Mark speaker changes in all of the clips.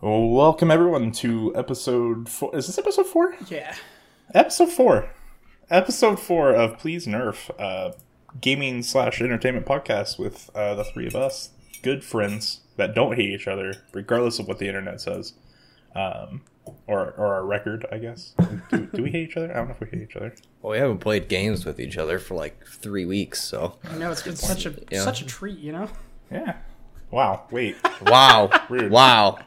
Speaker 1: Welcome everyone to episode four. Is this episode four?
Speaker 2: Yeah.
Speaker 1: Episode four. Episode four of Please Nerf, uh, gaming slash entertainment podcast with uh, the three of us, good friends that don't hate each other, regardless of what the internet says, um, or or our record, I guess. Do, do we hate each other? I don't know if we hate each other.
Speaker 3: Well, we haven't played games with each other for like three weeks, so.
Speaker 2: I know it's been such a
Speaker 3: Yeah.
Speaker 2: such a treat, you know.
Speaker 1: Yeah. Wow. Wait.
Speaker 3: Wow.
Speaker 1: Rude.
Speaker 3: wow.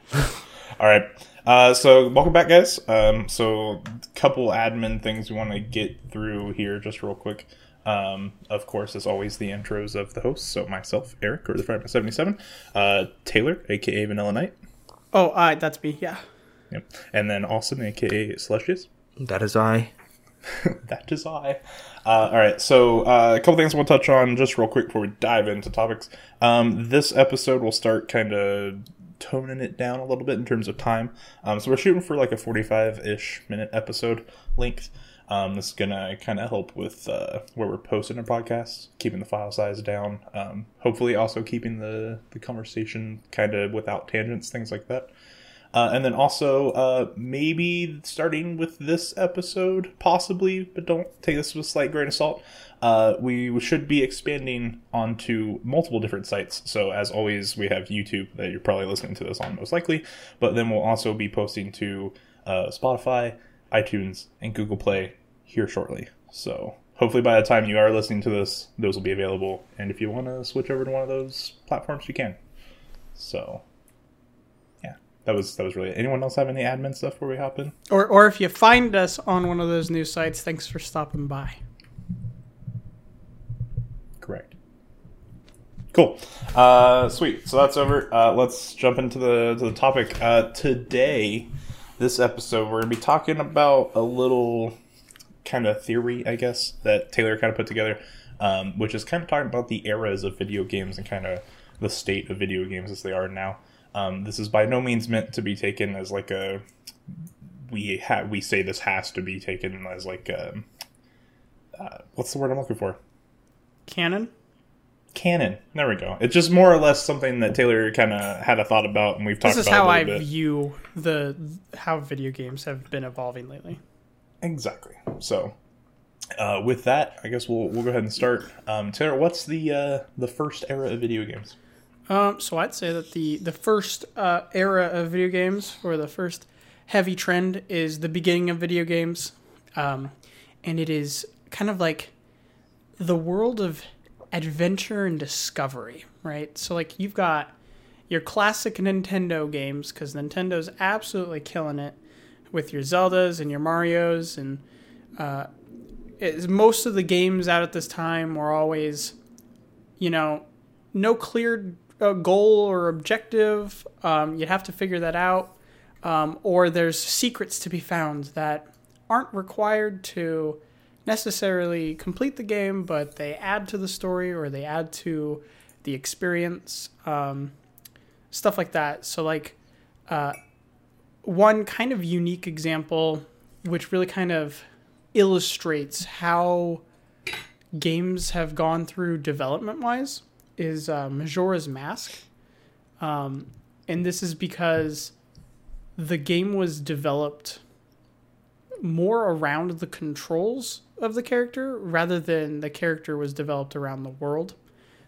Speaker 1: All right. Uh, so welcome back, guys. Um, so couple admin things we want to get through here just real quick. Um, of course, as always, the intros of the hosts. So myself, Eric, or the Fireman Seventy Seven, uh, Taylor, aka Vanilla Knight,
Speaker 2: Oh, uh, that's me. Yeah.
Speaker 1: yep, and then Austin, aka Celestius.
Speaker 3: That is I.
Speaker 1: that is I. Uh, all right, so uh, a couple things we'll touch on just real quick before we dive into topics. Um, this episode will start kind of toning it down a little bit in terms of time. Um, so we're shooting for like a 45 ish minute episode length. Um, this is gonna kind of help with uh, where we're posting our podcasts, keeping the file size down. Um, hopefully, also keeping the the conversation kind of without tangents, things like that. Uh, and then also, uh, maybe starting with this episode, possibly, but don't take this with a slight grain of salt. Uh, we should be expanding onto multiple different sites. So, as always, we have YouTube that you're probably listening to this on, most likely. But then we'll also be posting to uh, Spotify, iTunes, and Google Play here shortly. So, hopefully, by the time you are listening to this, those will be available. And if you want to switch over to one of those platforms, you can. So, yeah, that was that was really. It. Anyone else have any admin stuff where we hop in?
Speaker 2: Or or if you find us on one of those new sites, thanks for stopping by.
Speaker 1: Cool. Uh, sweet. So that's over. Uh, let's jump into the to the topic. Uh, today, this episode, we're gonna be talking about a little kind of theory, I guess, that Taylor kind of put together, um, which is kind of talking about the eras of video games and kind of the state of video games as they are now. Um, this is by no means meant to be taken as like a we ha- we say this has to be taken as like a, uh, what's the word I'm looking for?
Speaker 2: Canon.
Speaker 1: Canon. There we go. It's just more or less something that Taylor kind of had a thought about, and we've talked about
Speaker 2: This is
Speaker 1: about
Speaker 2: how I
Speaker 1: bit.
Speaker 2: view the how video games have been evolving lately.
Speaker 1: Exactly. So, uh, with that, I guess we'll we'll go ahead and start. Um, Taylor, what's the uh, the first era of video games?
Speaker 2: Um, so I'd say that the the first uh, era of video games, or the first heavy trend, is the beginning of video games, um, and it is kind of like the world of adventure and discovery, right? So like you've got your classic Nintendo games because Nintendo's absolutely killing it with your Zeldas and your Mario's and uh, most of the games out at this time were always, you know, no clear uh, goal or objective. Um, you'd have to figure that out, um, or there's secrets to be found that aren't required to necessarily complete the game, but they add to the story or they add to the experience, um, stuff like that. So, like, uh, one kind of unique example, which really kind of illustrates how games have gone through development wise, is uh, Majora's Mask. Um, and this is because the game was developed more around the controls of the character rather than the character was developed around the world.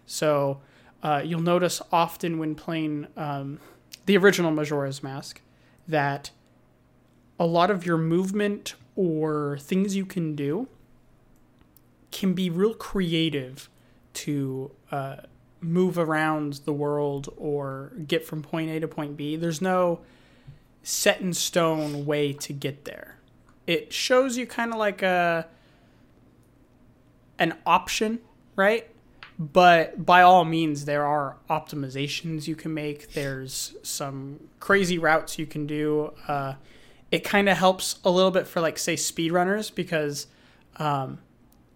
Speaker 2: So uh, you'll notice often when playing um, the original Majora's Mask that a lot of your movement or things you can do can be real creative to uh, move around the world or get from point A to point B. There's no set in stone way to get there. It shows you kind of like a an option, right? But by all means, there are optimizations you can make. There's some crazy routes you can do. Uh, it kind of helps a little bit for like say speedrunners because um,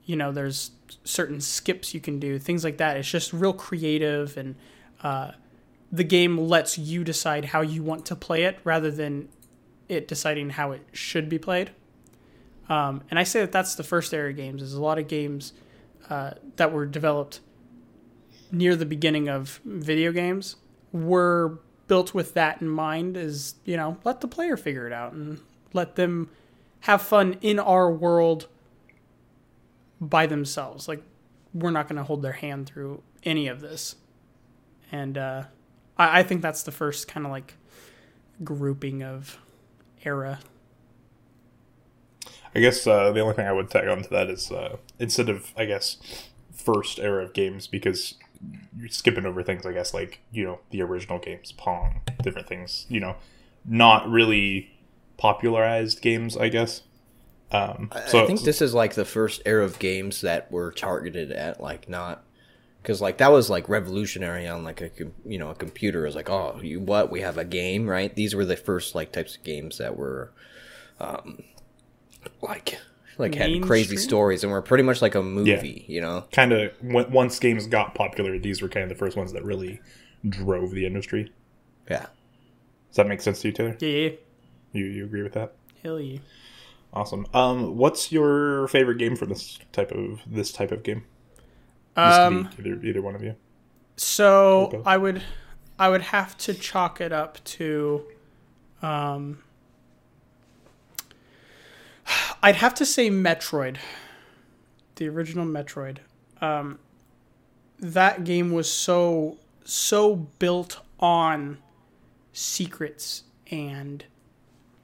Speaker 2: you know there's certain skips you can do things like that it's just real creative and uh, the game lets you decide how you want to play it rather than it deciding how it should be played. Um, and i say that that's the first era of games is a lot of games uh, that were developed near the beginning of video games were built with that in mind is you know let the player figure it out and let them have fun in our world by themselves. Like we're not going to hold their hand through any of this. And uh, I, I think that's the first kind of like grouping of era
Speaker 1: I guess uh, the only thing I would tag on to that is uh, instead of I guess first era of games because you're skipping over things I guess like you know the original games, Pong, different things. You know, not really popularized games, I guess. Um, so
Speaker 3: I think this is like the first era of games that were targeted at like not because like that was like revolutionary on like a you know a computer is like oh you what we have a game right these were the first like types of games that were um like like had crazy
Speaker 2: Mainstream?
Speaker 3: stories and were pretty much like a movie Yeah. you know
Speaker 1: kind of once games got popular, these were kind of the first ones that really drove the industry.
Speaker 3: yeah
Speaker 1: Does that make sense to you, Taylor?
Speaker 2: yeah, yeah.
Speaker 1: You you agree with that?
Speaker 2: hell yeah
Speaker 1: Awesome. Um, what's your favorite game for this type of this type of game?
Speaker 2: Um,
Speaker 1: either either one of you.
Speaker 2: So I would I would have to chalk it up to um I'd have to say Metroid. The original Metroid. Um that game was so so built on secrets and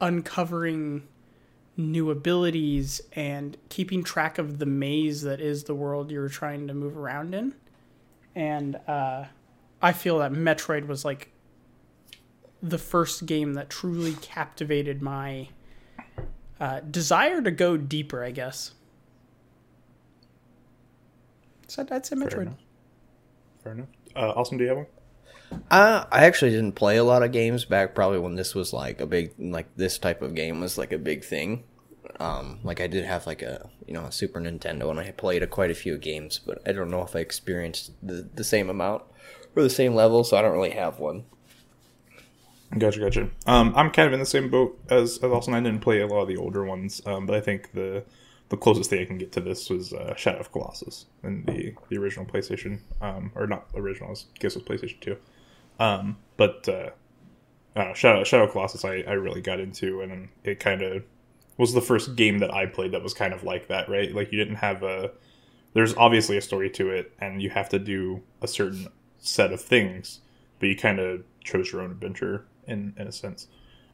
Speaker 2: uncovering new abilities and keeping track of the maze that is the world you're trying to move around in and uh, I feel that Metroid was like the first game that truly captivated my uh, desire to go deeper. I guess. So I'd say
Speaker 1: Fair
Speaker 2: Metroid.
Speaker 1: enough. Fair enough. Uh, Austin, do you have one?
Speaker 3: Uh, I actually didn't play a lot of games back probably when this was like a big like this type of game was like a big thing. Um, like I did have like a you know a Super Nintendo and I played a, quite a few games, but I don't know if I experienced the the same amount or the same level, so I don't really have one.
Speaker 1: Gotcha, gotcha. Um, I'm kind of in the same boat as, as Austin. I didn't play a lot of the older ones, um, but I think the the closest thing I can get to this was uh, Shadow of Colossus in the the original PlayStation, um, or not original, I guess it was PlayStation Two. Um, but uh, uh, Shadow Shadow Colossus, I, I really got into, and it kind of was the first game that I played that was kind of like that, right? Like you didn't have a there's obviously a story to it, and you have to do a certain set of things, but you kind of chose your own adventure in in a sense.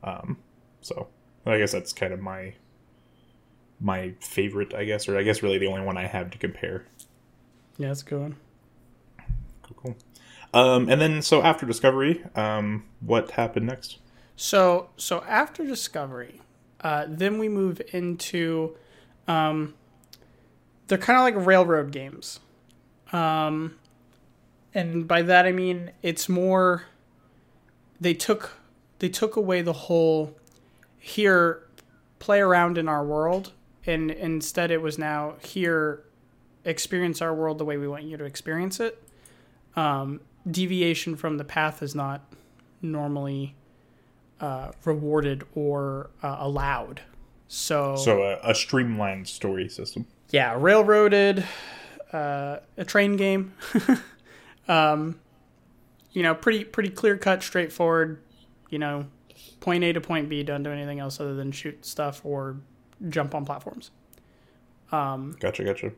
Speaker 1: Um, so I guess that's kind of my my favorite, I guess, or I guess really the only one I have to compare.
Speaker 2: Yeah, that's a good one.
Speaker 1: Um, and then so after Discovery, um, what happened next?
Speaker 2: So so after Discovery, uh, then we move into um, they're kind of like railroad games, um, and by that I mean it's more. They took they took away the whole here play around in our world and instead it was now here experience our world the way we want you to experience it um, deviation from the path is not normally uh, rewarded or uh, allowed so,
Speaker 1: So uh, a streamlined story system.
Speaker 2: yeah railroaded uh, a train game um, you know pretty pretty clear cut straightforward you know point a to point b don't do anything else other than shoot stuff or jump on platforms
Speaker 1: Gotcha, gotcha.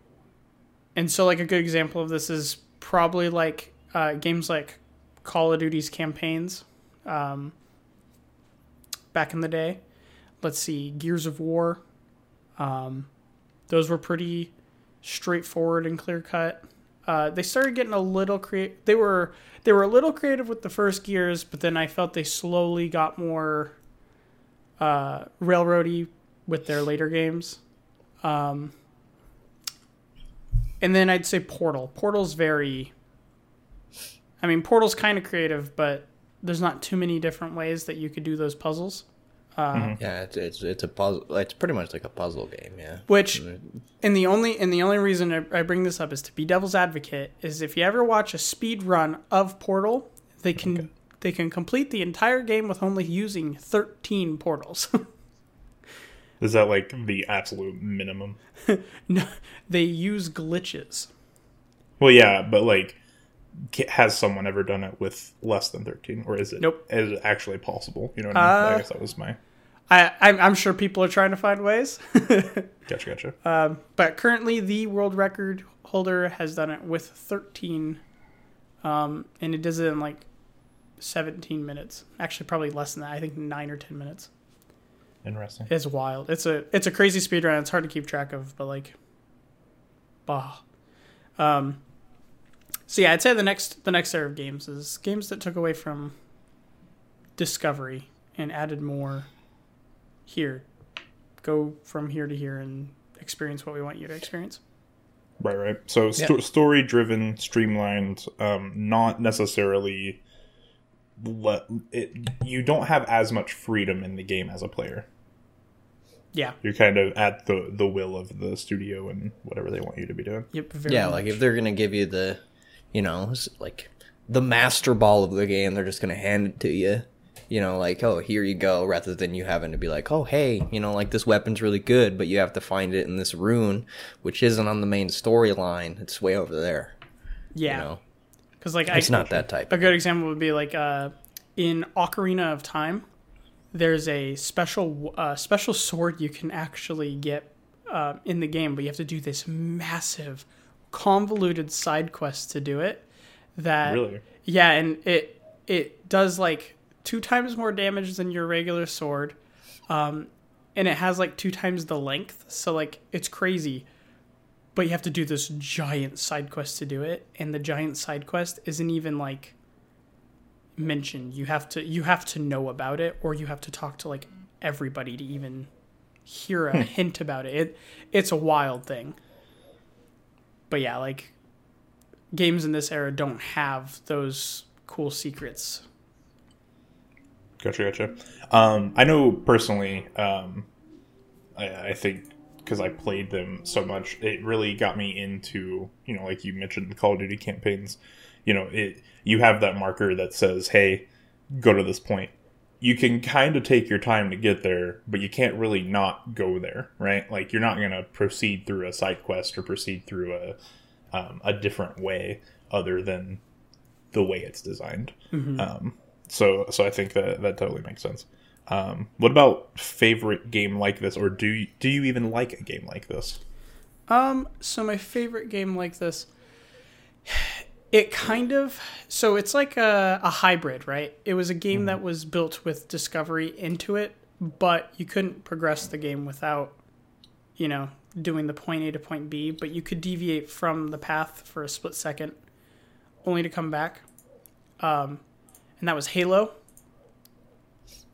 Speaker 2: and so like a good example of this is probably like uh, games like call of duty's campaigns um, back in the day let's see gears of war um, those were pretty straightforward and clear cut uh, they started getting a little creative they were they were a little creative with the first gears but then i felt they slowly got more uh, railroady with their later games um, and then I'd say Portal. Portal's very. I mean, Portal's kind of creative, but there's not too many different ways that you could do those puzzles. Uh, mm-hmm.
Speaker 3: Yeah, it's it's it's a puzzle. It's pretty much like a puzzle game. Yeah.
Speaker 2: Which, mm-hmm. and the only and the only reason I I bring this up is to be devil's advocate. Is if you ever watch a speed run of Portal, they can they can complete the entire game with only using 13 portals.
Speaker 1: Is that like the absolute minimum?
Speaker 2: no, they use glitches.
Speaker 1: Well, yeah, but like ca- has someone ever done it with less than 13 or is it
Speaker 2: Nope.
Speaker 1: is it actually possible you know what I, mean?
Speaker 2: Uh,
Speaker 1: I guess that was my
Speaker 2: I, I'm, I'm sure people are trying to find ways.
Speaker 1: gotcha gotcha
Speaker 2: Uh, but currently, the world record holder has done it with 13, um, and it does it in like 17 minutes. Actually, probably less than that. I think nine or 10 minutes.
Speaker 1: interesting
Speaker 2: It's wild. It's a it's a crazy speed run. It's hard to keep track of, but like, bah. Um. So yeah, I'd say the next the next era of games is games that took away from discovery and added more. Here, go from here to here and experience what we want you to experience.
Speaker 1: Right, right. So sto- story driven, streamlined, um, not necessarily. Let it. You don't have as much freedom in the game as a player.
Speaker 2: Yeah.
Speaker 1: You're kind of at the the will of the studio and whatever they want you to be doing.
Speaker 2: Yep. Very
Speaker 3: yeah,
Speaker 2: much.
Speaker 3: like if they're gonna give you the, you know, like the master ball of the game, they're just gonna hand it to you. You know, like oh here you go, rather than you having to be like oh hey, you know, like this weapon's really good, but you have to find it in this rune, which isn't on the main storyline. It's way over there.
Speaker 2: yeah.
Speaker 3: You know,
Speaker 2: Because like
Speaker 3: it's
Speaker 2: I,
Speaker 3: not that type.
Speaker 2: A good example would be like uh, in Ocarina of Time. There's a special uh, special sword you can actually get uh, in the game, but you have to do this massive, convoluted side quest to do it. That
Speaker 1: Really?
Speaker 2: yeah, and it it does like two times more damage than your regular sword, um, and it has like two times the length. So like it's crazy, but you have to do this giant side quest to do it, and the giant side quest isn't even like mentioned. You have to you have to know about it, or you have to talk to like everybody to even hear a hint about it. It it's a wild thing. But yeah, like games in this era don't have those cool secrets.
Speaker 1: Gotcha, gotcha. Um, I know personally. Um, I, I think because I played them so much, it really got me into you know, like you mentioned, the Call of Duty campaigns. You know, it you have that marker that says, "Hey, go to this point." You can kind of take your time to get there, but you can't really not go there, right? Like you're not gonna proceed through a side quest or proceed through a um, a different way other than the way it's designed. Um, so so I think that that totally makes sense. Um, what about favorite game like this, or do you, do you even like a game like this?
Speaker 2: Um, so my favorite game like this, it kind of so it's like a, a hybrid, right? It was a game that was built with discovery into it, but you couldn't progress the game without, you know, doing the point A to point B. But you could deviate from the path for a split second, only to come back. Um, and that was Halo.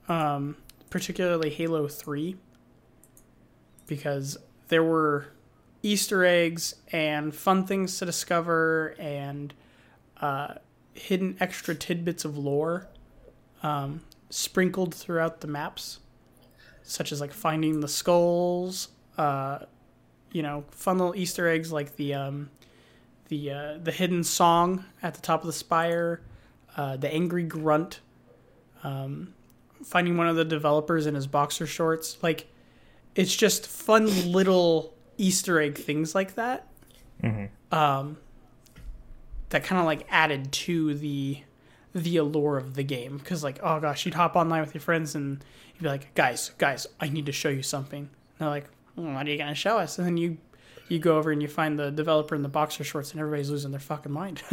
Speaker 2: Um, particularly Halo Three, because there were Easter eggs and fun things to discover and uh, hidden extra tidbits of lore um, sprinkled throughout the maps, such as like finding the skulls, uh, you know, fun little Easter eggs like the um, the uh, the hidden song at the top of the spire, uh, the angry grunt, um, finding one of the developers in his boxer shorts, like it's just fun little Easter egg things like that. Um, that kind of like added to the the allure of the game. Because like oh gosh you'd hop online with your friends and you'd be like guys guys I need to show you something. And they're like "Hmm, what are you gonna show us? And then you you go over and you find the developer in the boxer shorts and everybody's losing their fucking mind.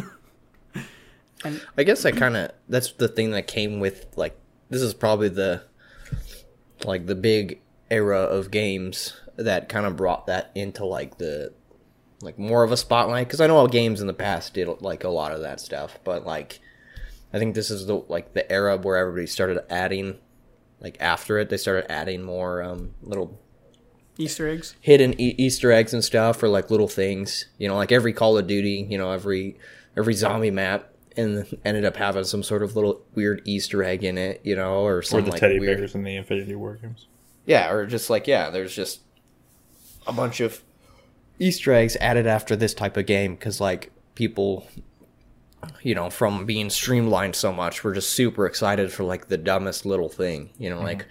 Speaker 3: And I guess that kind of that's the thing that came with like this is probably the like the big era of games that kind of brought that into like the like more of a spotlight because I know all games in the past did like a lot of that stuff, but like I think this is the like the era where everybody started adding like after it they started adding more um little
Speaker 2: Easter eggs
Speaker 3: hidden e- Easter eggs and stuff or like little things. You know, like every Call of Duty, you know, every every zombie map and ended up having some sort of little weird Easter egg in it, you know, or
Speaker 1: Or
Speaker 3: some
Speaker 1: the
Speaker 3: like
Speaker 1: teddy
Speaker 3: weird,
Speaker 1: bears in the Infinity Ward games?
Speaker 3: yeah, or just like yeah, there's just a bunch of Easter eggs added after this type of game because like people, you know, from being streamlined so much, we're just super excited for like the dumbest little thing, you know, like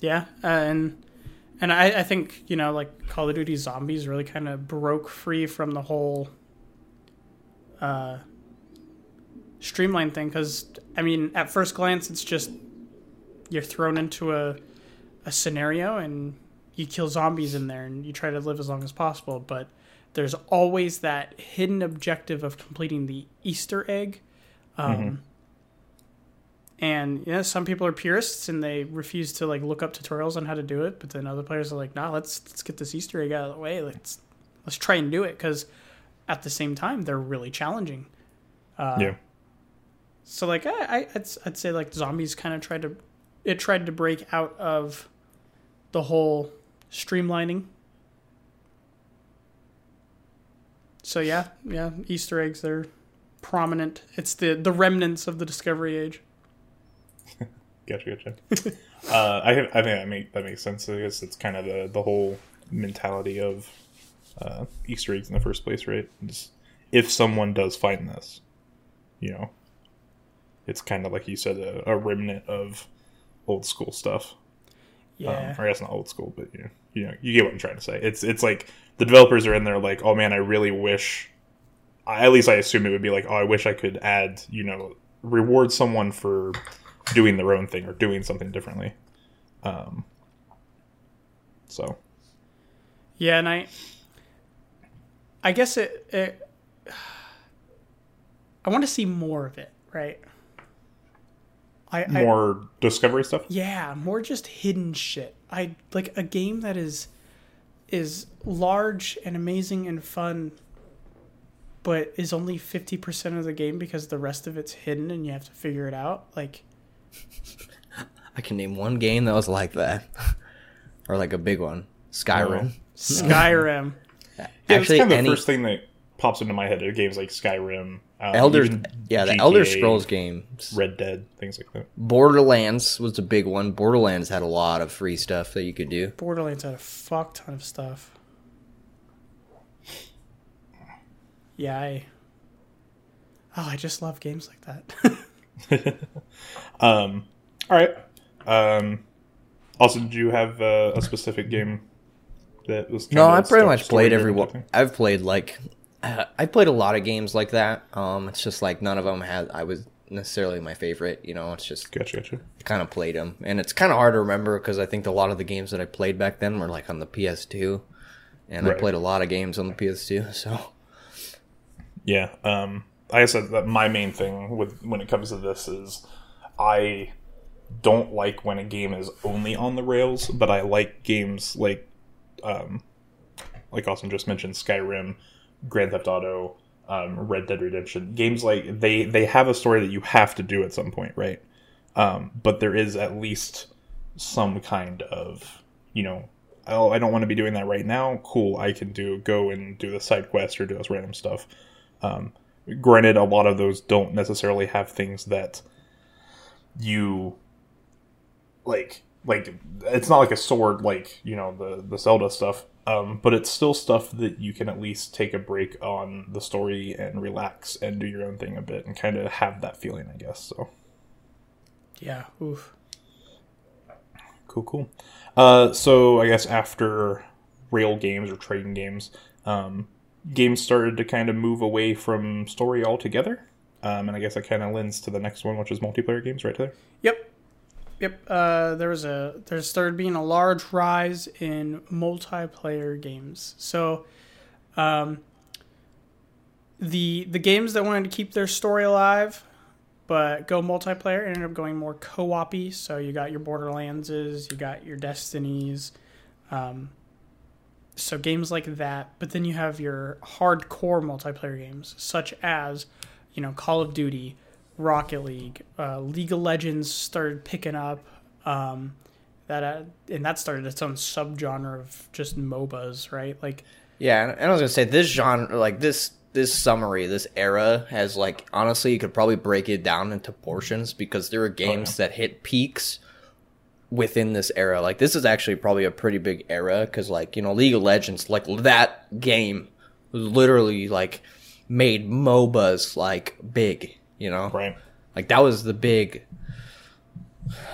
Speaker 2: yeah uh, and and I, I think you know like Call of Duty Zombies really kind of broke free from the whole uh, streamlined thing because I mean, at first glance, it's just you're thrown into a a scenario and you kill zombies in there and you try to live as long as possible, but there's always that hidden objective of completing the Easter egg. Um, And yeah, some people are purists and they refuse to like look up tutorials on how to do it, but then other players are like, "Nah, let's let's get this Easter egg out of the way. Let's let's try and do it." Because at the same time, they're really challenging. Uh,
Speaker 1: yeah.
Speaker 2: So like I, I I'd, I'd say like zombies kind of tried to it tried to break out of the whole streamlining. So yeah, yeah, Easter eggs they're prominent. It's the the remnants of the Discovery Age.
Speaker 1: Gotcha, gotcha. uh, I I think that make that makes sense. I guess it's kind of the the whole mentality of uh, Easter eggs in the first place, right? Just, if someone does find this, you know, it's kind of like you said, a, a remnant of old school stuff.
Speaker 2: Yeah.
Speaker 1: Um, or I guess not old school, but you know, you know, you get what I'm trying to say. It's it's like the developers are in there like, oh man, I really wish. At least I assume it would be like, oh, I wish I could add, you know, reward someone for doing their own thing or doing something differently. Um. So
Speaker 2: Yeah, and I I guess it, it I want to see more of it, right? I, I
Speaker 1: more discovery stuff.
Speaker 2: yeah, more just hidden shit. I like a game that is is large and amazing and fun but is only 50% of the game because the rest of it's hidden and you have to figure it out. Like
Speaker 3: I can name one game that was like that, or like a big one, Skyrim. Oh.
Speaker 2: Skyrim.
Speaker 1: Yeah,
Speaker 3: Actually,
Speaker 1: it's kind of
Speaker 3: any
Speaker 1: the first thing that pops into my head of games like Skyrim, um,
Speaker 3: Elder,
Speaker 1: even
Speaker 3: yeah, the
Speaker 1: GTA,
Speaker 3: Elder Scrolls games.
Speaker 1: Red Dead, things like that.
Speaker 3: Borderlands was a big one. Borderlands had a lot of free stuff that you could do.
Speaker 2: Borderlands had a fuck ton of stuff. Yeah, I. Oh, I just love games like that.
Speaker 1: Um, all right. Um, also, did you have uh, a specific game that was?
Speaker 3: No,
Speaker 1: kinda
Speaker 3: I pretty much played every one. I've played like, uh, I played a lot of games like that. Um, it's just like none of them had. I was necessarily my favorite. You know, it's just
Speaker 1: Gotcha, gotcha.
Speaker 3: kind of played them, and it's kind of hard to remember because I think a lot of the games that I played back then were like on the PS2, and I played a lot of games on the PS2. So
Speaker 1: Yeah. Um, like I said, that my main thing with when it comes to this is I don't like when a game is only on the rails, but I like games like, um, like Austin just mentioned, Skyrim, Grand Theft Auto, um, Red Dead Redemption. Games like they they have a story that you have to do at some point, right? Um, but there is at least some kind of you know oh i don't want to be doing that right now cool i can do go and do the side quest or do this random stuff um, granted a lot of those don't necessarily have things that you like like it's not like a sword like you know the the zelda stuff um, but it's still stuff that you can at least take a break on the story and relax and do your own thing a bit and kind of have that feeling i guess so
Speaker 2: yeah, oof.
Speaker 1: Cool, cool. Uh, so I guess after rail games or trading games, um, games started to kind of move away from story altogether. Um, and I guess that kind of lends to the next one, which is multiplayer games, right there.
Speaker 2: Yep. Yep. Uh, there was a there started being a large rise in multiplayer games. So, um, the the games that wanted to keep their story alive, but go multiplayer ended up going more co-op-y. So you got your Borderlandses, you got your Destinies, um, so games like that. But then you have your hardcore multiplayer games, such as you know Call of Duty, Rocket League, uh, League of Legends started picking up. Um, that uh, and that started its own subgenre of just MOBAs, right? Like,
Speaker 3: Yeah, and I was gonna say this genre, like this this summary, this era has like honestly, you could probably break it down into portions because there are games that hit peaks within this era. Like this is actually probably a pretty big era because like you know League of Legends, like that game literally like made MOBAs like big. You know,
Speaker 1: Right.
Speaker 3: like that was the big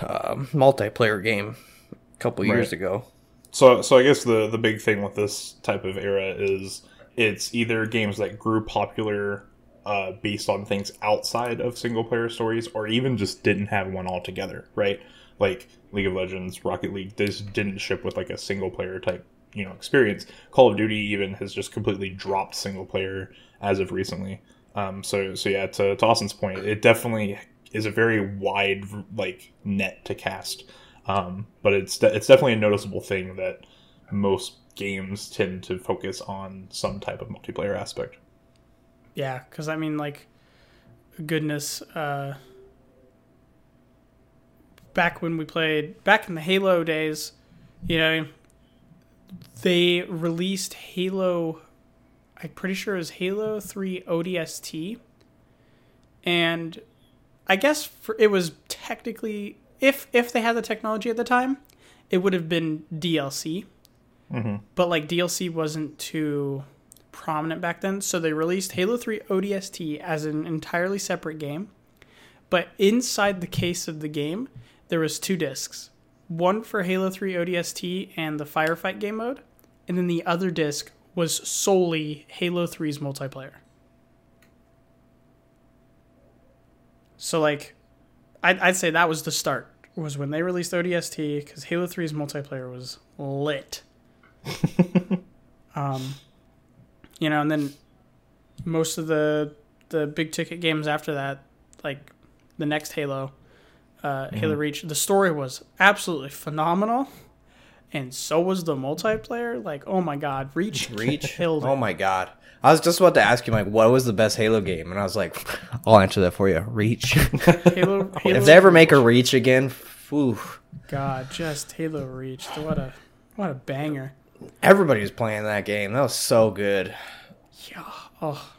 Speaker 3: um, multiplayer game a couple years
Speaker 1: Right.
Speaker 3: ago.
Speaker 1: So, so I guess the the big thing with this type of era is it's either games that grew popular uh, based on things outside of single player stories, or even just didn't have one altogether, right? Like League of Legends, Rocket League, this didn't ship with like a single player type, you know, experience. Call of Duty even has just completely dropped single player as of recently. Um, so so yeah, to, to Austin's point, it definitely is a very wide like net to cast. Um, but it's de- it's definitely a noticeable thing that most games tend to focus on some type of multiplayer aspect.
Speaker 2: Yeah, because I mean, like, goodness, uh, back when we played, back in the Halo days, you know, they released Halo, I'm pretty sure it was Halo 3 ODST. And I guess for, it was technically, if if they had the technology at the time, it would have been DLC.
Speaker 1: Mm-hmm.
Speaker 2: But like DLC wasn't too prominent back then, so they released Halo 3 ODST as an entirely separate game. But inside the case of the game, there was two discs. One for Halo 3 ODST and the Firefight game mode, and then the other disc was solely Halo 3's multiplayer. So like I'd, I'd say that was the start was when they released ODST because Halo 3's multiplayer was lit. um, you know, and then most of the the big ticket games after that, like the next Halo, uh, Halo Reach, the story was absolutely phenomenal, and so was the multiplayer. Like, oh my god, Reach,
Speaker 3: Reach.
Speaker 2: killed.
Speaker 3: Oh my god. I was just about to ask you, like, what was the best Halo game? And I was like, I'll answer that for you. Reach.
Speaker 2: Halo, Halo
Speaker 3: if they ever make a Reach again, whew,
Speaker 2: God, just Halo Reach, what a what a banger.
Speaker 3: everybody was playing that game. That was so good.
Speaker 2: Yeah. Oh.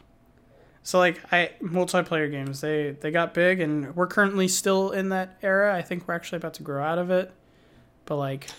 Speaker 2: So like I multiplayer games, they they got big and we're currently still in that era. I think we're actually about to grow out of it. But like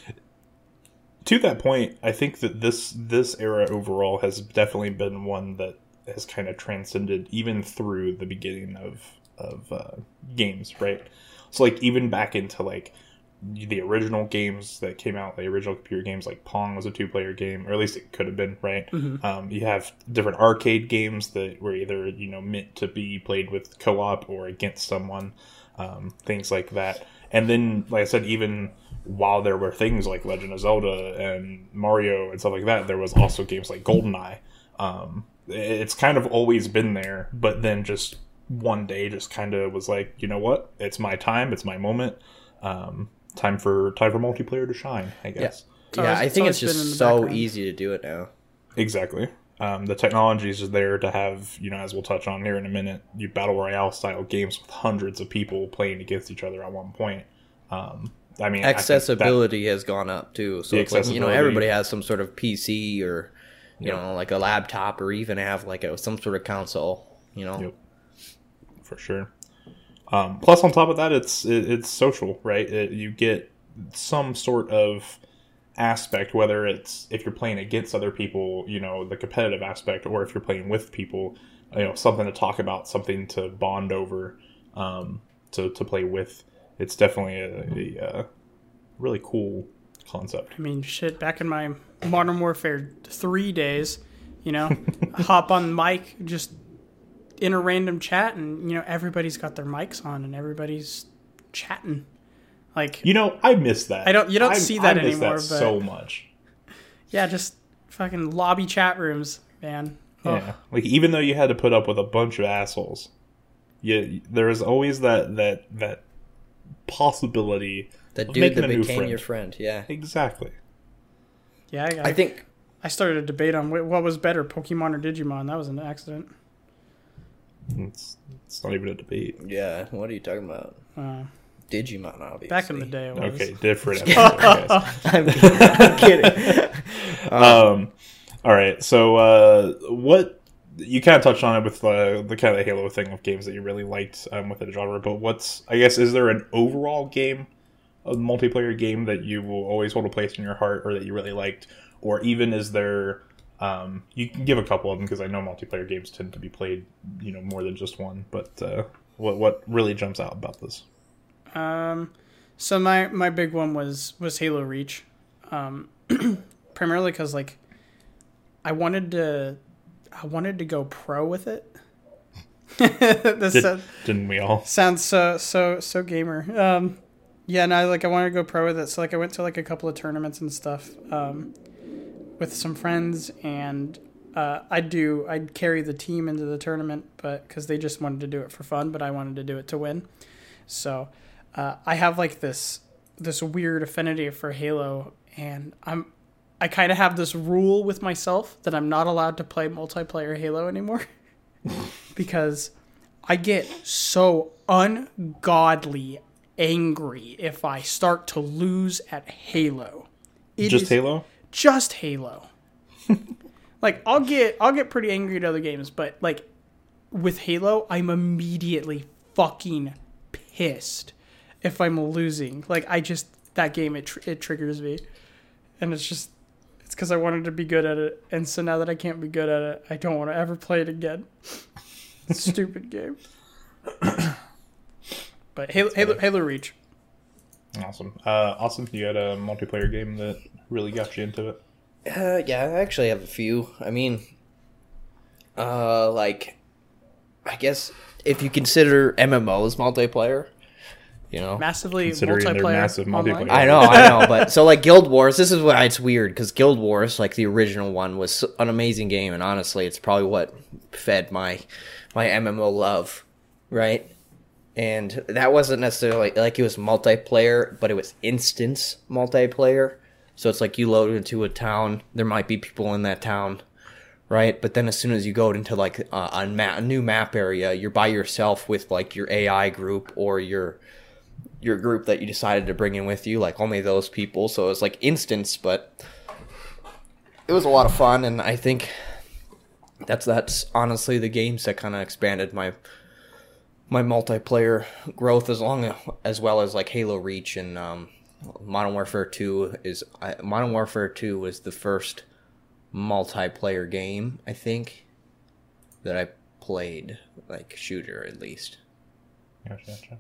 Speaker 1: to that point, I think that this this era overall has definitely been one that has kind of transcended even through the beginning of of uh, games, right? So like even back into like the original games that came out, the original computer games like Pong was a two player game, or at least it could have been, right? Um, you have different arcade games that were either you know meant to be played with co op or against someone, um, things like that. And then, like I said, even while there were things like Legend of Zelda and Mario and stuff like that, there was also games like GoldenEye. Um, it's kind of always been there, but then just one day just kind of was like, you know what? It's my time. It's my moment. Um, time for time for multiplayer to shine. I guess.
Speaker 2: always-
Speaker 3: yeah, I think
Speaker 2: it's,
Speaker 3: it's
Speaker 2: been in
Speaker 3: just so
Speaker 2: background.
Speaker 3: easy to do it now.
Speaker 1: Exactly. Um, the technology is just there to have, you know, as we'll touch on here in a minute, you battle royale style games with hundreds of people playing against each other at one point. Um, I mean, I that-
Speaker 3: Accessibility has gone up too. So it's like you know everybody has some sort of PC or you
Speaker 1: Yep.
Speaker 3: know like a laptop or even have like a, some sort of console. You know.
Speaker 1: Yep. for sure. Um, plus, on top of that, it's it, it's social, right? It, you get some sort of aspect, whether it's if you're playing against other people, you know, the competitive aspect, or if you're playing with people, you know, something to talk about, something to bond over, um, to to play with. It's definitely a, a, uh really cool concept.
Speaker 2: I mean shit, back in my Modern Warfare three days, you know, hop on mic just in a random chat and you know, everybody's got their mics on and everybody's chatting. Like
Speaker 1: You know, I miss that.
Speaker 2: I don't- you don't
Speaker 1: I-
Speaker 2: see that
Speaker 1: I miss
Speaker 2: anymore,
Speaker 1: That so much.
Speaker 2: yeah, just fucking lobby chat rooms, man. Oh,
Speaker 1: Yeah, like even though you had to put up with a bunch of assholes, you there was always that that that possibility.
Speaker 3: The
Speaker 1: of
Speaker 3: dude
Speaker 1: making
Speaker 3: that
Speaker 1: a new
Speaker 3: became
Speaker 1: friend.
Speaker 3: your friend. Yeah.
Speaker 1: Exactly.
Speaker 2: Yeah, I,
Speaker 3: I think
Speaker 2: I started a debate on what was better, Pokemon or Digimon. That was an accident.
Speaker 1: It's it's not even a debate.
Speaker 3: yeah. What are you talking about?
Speaker 2: Uh,
Speaker 3: Digimon, obviously.
Speaker 2: back in the day, it was.
Speaker 1: Okay, different. episode.
Speaker 3: I'm kidding. I'm kidding.
Speaker 1: um, all right. So, uh, what you kind of touched on it with the kind of Halo thing of games that you really liked um, with the genre, but what's I guess is there an overall game, a multiplayer game that you will always hold a place in your heart, or that you really liked, or even is there? Um, you can give a couple of them because I know multiplayer games tend to be played, you know, more than just one. But uh, what what really jumps out about this?
Speaker 2: Um, so my my big one was was Halo Reach, um, primarily because like I wanted to I wanted to go pro with it, this
Speaker 1: Did,
Speaker 2: uh,
Speaker 1: didn't we all?
Speaker 2: sounds so so so gamer. Um, yeah, no, I, like I wanted to go pro with it, so like I went to like a couple of tournaments and stuff um, with some friends, and uh, I'd do I'd carry the team into the tournament, but because they just wanted to do it for fun, but I wanted to do it to win. So uh, I have like this this weird affinity for Halo, and I'm I kind of have this rule with myself that I'm not allowed to play multiplayer Halo anymore because I get so ungodly angry if I start to lose at Halo. It
Speaker 1: Just Halo?
Speaker 2: just Halo. like I'll get I'll get pretty angry at other games, but like with Halo, I'm immediately fucking pissed if I'm losing. Like I just that game it tr- it triggers me, and it's just it's because I wanted to be good at it, and so now that I can't be good at it, I don't want to ever play it again. Stupid game. But Halo, Halo, Halo Reach.
Speaker 1: Awesome. Uh, awesome. You had a multiplayer game that really got you into it.
Speaker 3: Uh, yeah, I actually have a few. I mean, uh, like, I guess if you consider MMOs multiplayer, you know.
Speaker 2: Massively multiplayer.
Speaker 1: massive multiplayer.
Speaker 3: I know, I know, but so like Guild Wars, this is why it's weird because Guild Wars, like the original one, was an amazing game, and honestly, it's probably what fed my my MMO love, right? And that wasn't necessarily like it was multiplayer, but it was instance multiplayer. So it's like you load into a town, there might be people in that town, right? But then as soon as you go into like a, a, ma- a new map area, you're by yourself with like your AI group or your your group that you decided to bring in with you, like only those people. So it was like instance, but it was a lot of fun, and I think that's that's honestly the games that kind of expanded my my multiplayer growth as long as well as like Halo Reach and um, Modern Warfare Two is I, Modern Warfare Two was the first multiplayer game I think that I played like shooter at least.
Speaker 1: Gotcha, gotcha.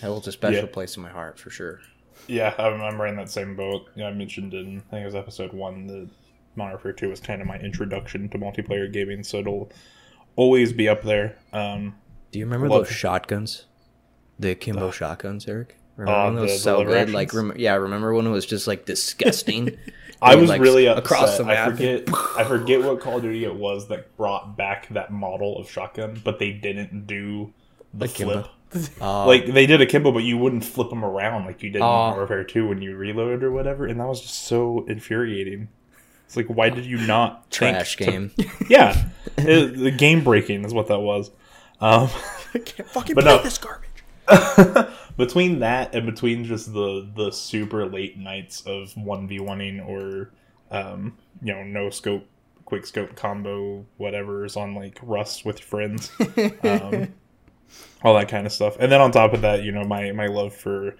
Speaker 3: That holds a special
Speaker 1: Yeah.
Speaker 3: place in my heart for sure.
Speaker 1: Yeah, I'm, I'm right in that same boat. Yeah, I mentioned in I think it was episode one that Modern Warfare Two was kind of my introduction to multiplayer gaming, so it'll always be up there. Um,
Speaker 3: Do you remember
Speaker 1: Love-
Speaker 3: those shotguns? The Kimbo shotguns, Eric? Remember
Speaker 1: Uh,
Speaker 3: when those
Speaker 1: the-
Speaker 3: were
Speaker 1: the
Speaker 3: so good? Like, rem- yeah, remember when it was just like disgusting?
Speaker 1: I was
Speaker 3: Like,
Speaker 1: really
Speaker 3: across
Speaker 1: upset.
Speaker 3: the
Speaker 1: I
Speaker 3: map.
Speaker 1: forget. I forget what Call of Duty it was that brought back that model of shotgun, but they didn't do the
Speaker 3: Akimbo?
Speaker 1: flip.
Speaker 3: Uh,
Speaker 1: Like they did akimbo, but you wouldn't flip them around like you did in
Speaker 3: Oh.
Speaker 1: Modern Warfare Two when you reload or whatever, and that was just so infuriating. It's like, why did you not think
Speaker 3: trash
Speaker 1: to-
Speaker 3: game.
Speaker 1: yeah, It- the game breaking is what that was. Um,
Speaker 2: I can't fucking
Speaker 1: But
Speaker 2: play
Speaker 1: no.
Speaker 2: this garbage.
Speaker 1: between that and between just the the super late nights of one v oneing or um, you know no scope quick scope combo whatever is on like Rust with friends, um, all that kind of stuff. And then on top of that, you know my my love for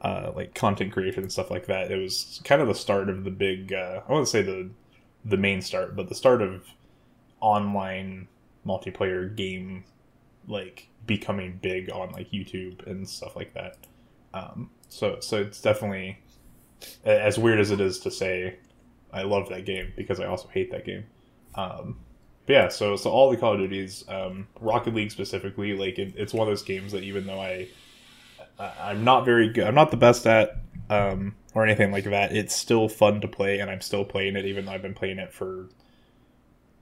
Speaker 1: uh, like content creation and stuff like that. It was kind of the start of the big. Uh, I wouldn't say the the main start, but the start of online multiplayer game like becoming big on like YouTube and stuff like that. Um, so so it's definitely as weird as it is to say, I love that game because I also hate that game. Um, but yeah, so so all the Call of Duties, um, Rocket League specifically, like it, it's one of those games that even though I I- I'm not very good, I'm not the best at um, or anything like that. It's still fun to play, and I'm still playing it, even though I've been playing it for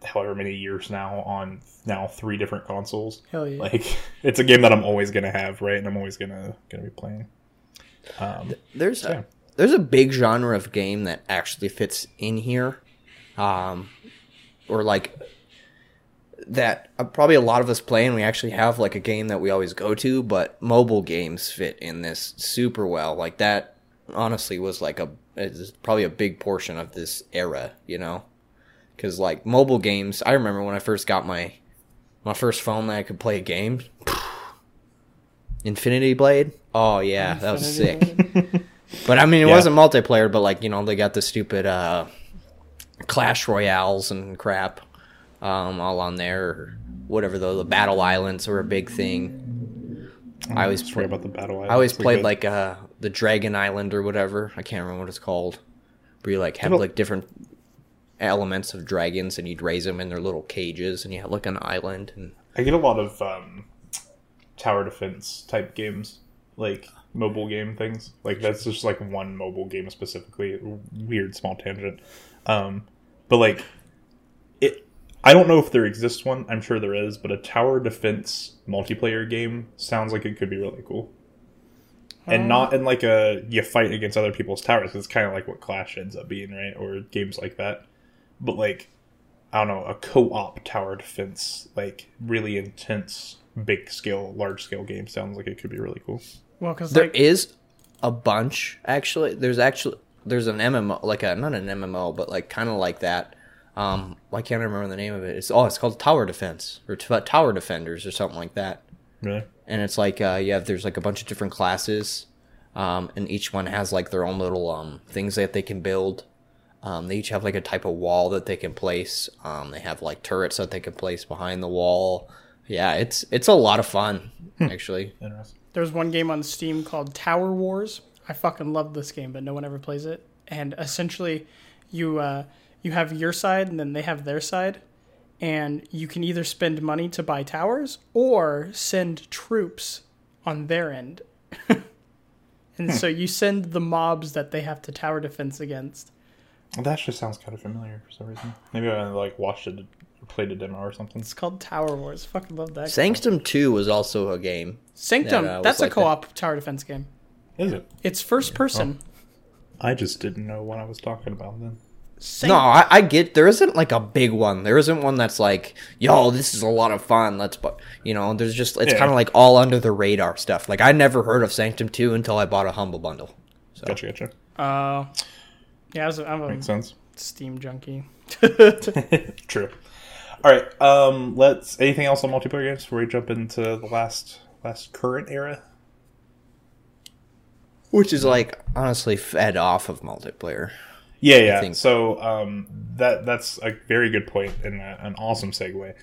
Speaker 1: however many years now on now three different consoles
Speaker 2: Hell yeah.
Speaker 1: like it's a game that I'm always gonna have, right? And I'm always gonna gonna be playing. Um,
Speaker 3: There's
Speaker 1: Yeah.
Speaker 3: a, there's a big genre of game that actually fits in here, um, or like that uh, probably a lot of us play, and we actually have like a game that we always go to. But mobile games fit in this super well. Like that, honestly, was like a is probably a big portion of this era, you know, because like mobile games. I remember when I first got my my first phone that I could play a game. Infinity Blade. Oh yeah, that was sick. But I mean, it
Speaker 1: Yeah.
Speaker 3: wasn't multiplayer. But like you know, they got the stupid uh, Clash Royales and crap, um, all on there. Or whatever though, the Battle Islands were a big thing. I always play,
Speaker 1: about the battle. Islands.
Speaker 3: I always played
Speaker 1: good.
Speaker 3: like uh, the Dragon Island or whatever. I can't remember what it's called. Where you like have like different elements of dragons, and you'd raise them in their little cages, and you had like an island, and
Speaker 1: I get a lot of um, tower defense type games, like mobile game things. Like that's just like one mobile game specifically. Weird small tangent, um, but like. I don't know if there exists one. I'm sure there is, but a tower defense multiplayer game sounds like it could be really cool. And not uh. in like a you fight against other people's towers. It's kind of like what Clash ends up being, right? Or games like that. But like I don't know, a co-op tower defense, like really intense, big scale, large scale game sounds like it could be really cool.
Speaker 2: Well, because
Speaker 3: There
Speaker 2: like
Speaker 3: is a bunch actually. There's actually there's an MMO like a not an MMO but like kind of like that. Um, I can't I remember the name of it. It's oh, it's called Tower Defense or t- Tower Defenders or something like that.
Speaker 1: Really?
Speaker 3: And it's like uh, yeah, there's like a bunch of different classes, um, and each one has like their own little um things that they can build. Um, they each have like a type of wall that they can place. Um, they have like turrets that they can place behind the wall. Yeah, it's it's a lot of fun actually.
Speaker 1: Interesting.
Speaker 2: there's one game on Steam called Tower Wars. I fucking love this game, but no one ever plays it. And essentially, you uh, you have your side, and then they have their side, and you can either spend money to buy towers or send troops on their end. and so you send the mobs that they have to tower defense against.
Speaker 1: That actually sounds kind of familiar for some reason. Maybe I like watched it or played a demo or something.
Speaker 2: It's called Tower Wars. Fucking love that. game.
Speaker 3: Sanctum Two was also a game.
Speaker 2: Sanctum.
Speaker 3: that, uh, was
Speaker 2: that's
Speaker 3: like
Speaker 2: a co-op tower defense game.
Speaker 1: Is it?
Speaker 2: It's first person.
Speaker 1: I just didn't know what I was talking about then.
Speaker 2: Sanct-
Speaker 3: No, I, I get there isn't like a big one. There isn't one that's like, yo, this is a lot of fun. Let's, bu-" you know, there's just it's
Speaker 1: Yeah.
Speaker 3: kind of like all under the radar stuff. Like I never heard of Sanctum Two until I bought a Humble Bundle. So
Speaker 1: Gotcha, gotcha.
Speaker 2: Uh, yeah, I was, I'm a
Speaker 1: Makes sense.
Speaker 2: Steam junkie.
Speaker 1: True. All right. Um. Let's. Anything else on multiplayer games before we jump into the last last current era?
Speaker 3: which is like honestly fed off of multiplayer.
Speaker 1: Yeah, yeah. So um, that that's a very good point and a, an awesome segue.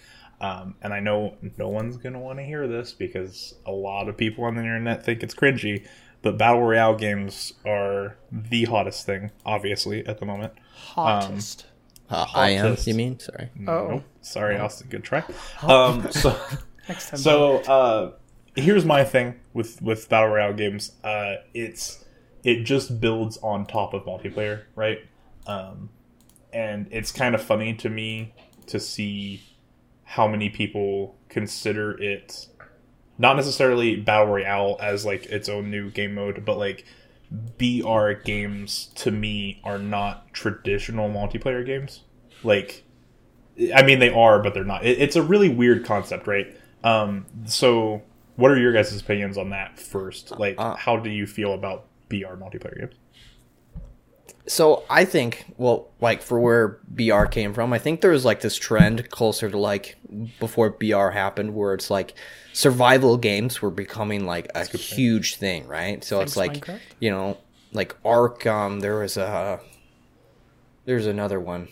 Speaker 1: Um, and I know no one's gonna want to hear this because a lot of people on the internet think it's cringy. But battle royale games are the hottest thing, obviously, at the moment.
Speaker 2: Hottest.
Speaker 3: Uh, I am.
Speaker 1: Hottest.
Speaker 3: You mean? Sorry.
Speaker 2: Oh.
Speaker 1: Nope. sorry, Austin. Good try. Um, so,
Speaker 2: Next time.
Speaker 1: so uh, here's my thing with with battle royale games. Uh, it's it just builds on top of multiplayer, right? Um, and it's kind of funny to me to see how many people consider it not necessarily battle royale as like its own new game mode, but like BR games to me are not traditional multiplayer games. Like, I mean, they are, but they're not. It, it's a really weird concept, right? Um, so, what are your guys' opinions on that first? Like,
Speaker 3: Uh,
Speaker 1: how do you feel about BR multiplayer games?
Speaker 3: So I think, well, like for where BR came from, I think there was like this trend closer to like before BR happened, where it's like survival games were becoming like a huge thing, right? So it's like
Speaker 2: Minecraft.
Speaker 3: you know, like Ark. Um, there was a there's another one,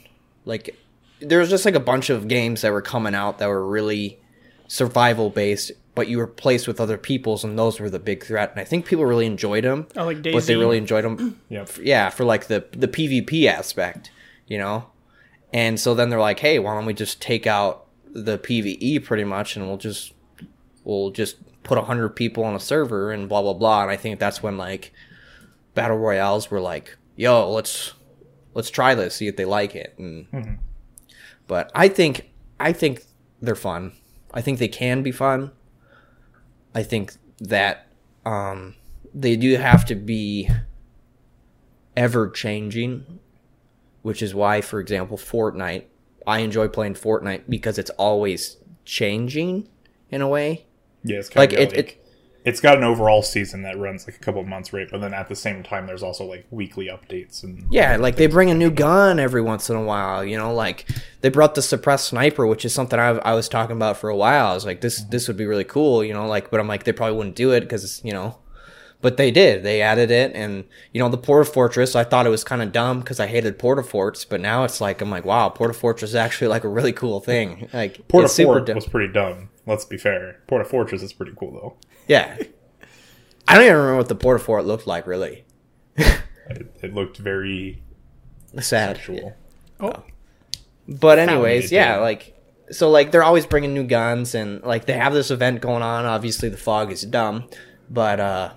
Speaker 3: like there was just like a bunch of games that were coming out that were really survival based, but you were placed with other peoples, and those were the big threat. And I think people really enjoyed them.
Speaker 2: Oh, like
Speaker 3: but they really enjoyed them
Speaker 1: Yeah.
Speaker 3: yeah, for like the the PvP aspect, you know. And so then they're like, "Hey, why don't we just take out the PvE pretty much, and we'll just we'll just put hundred people on a server and blah blah blah." And I think that's when like battle royales were like, "Yo, let's let's try this, see if they like it." And mm-hmm. but I think I think they're fun. I think they can be fun. I think that um, they do have to be ever changing, which is why, for example, Fortnite. I enjoy playing Fortnite because it's always changing in a way.
Speaker 1: Yeah, it's
Speaker 3: Like,
Speaker 1: of
Speaker 3: it-
Speaker 1: like,
Speaker 3: it-
Speaker 1: it's got an overall season that runs like a couple of months, right? But then at the same time, there's also like weekly updates and
Speaker 3: Yeah, like they bring a new gun every once in a while. You know, like they brought the suppressed sniper, which is something I, I was talking about for a while. I was like, this mm-hmm. this would be really cool. You know, like, but I'm like, they probably wouldn't do it because you know, but they did. They added it, and you know, the Porta Fortress. I thought it was kind of dumb because I hated Porta Forts, but now it's like I'm like, wow, Porta Fortress is actually like a really cool thing. Like it's super
Speaker 1: Fort was pretty dumb. Let's be fair. Porta Fortress is pretty cool though.
Speaker 3: Yeah, I don't even remember what the Porta Fort looked like really.
Speaker 1: It, it looked very
Speaker 3: Sad.
Speaker 1: sexual.
Speaker 2: oh,
Speaker 3: But anyways, yeah,
Speaker 1: it.
Speaker 3: like so like they're always bringing new guns and like they have this event going on. Obviously, the fog is dumb, but uh,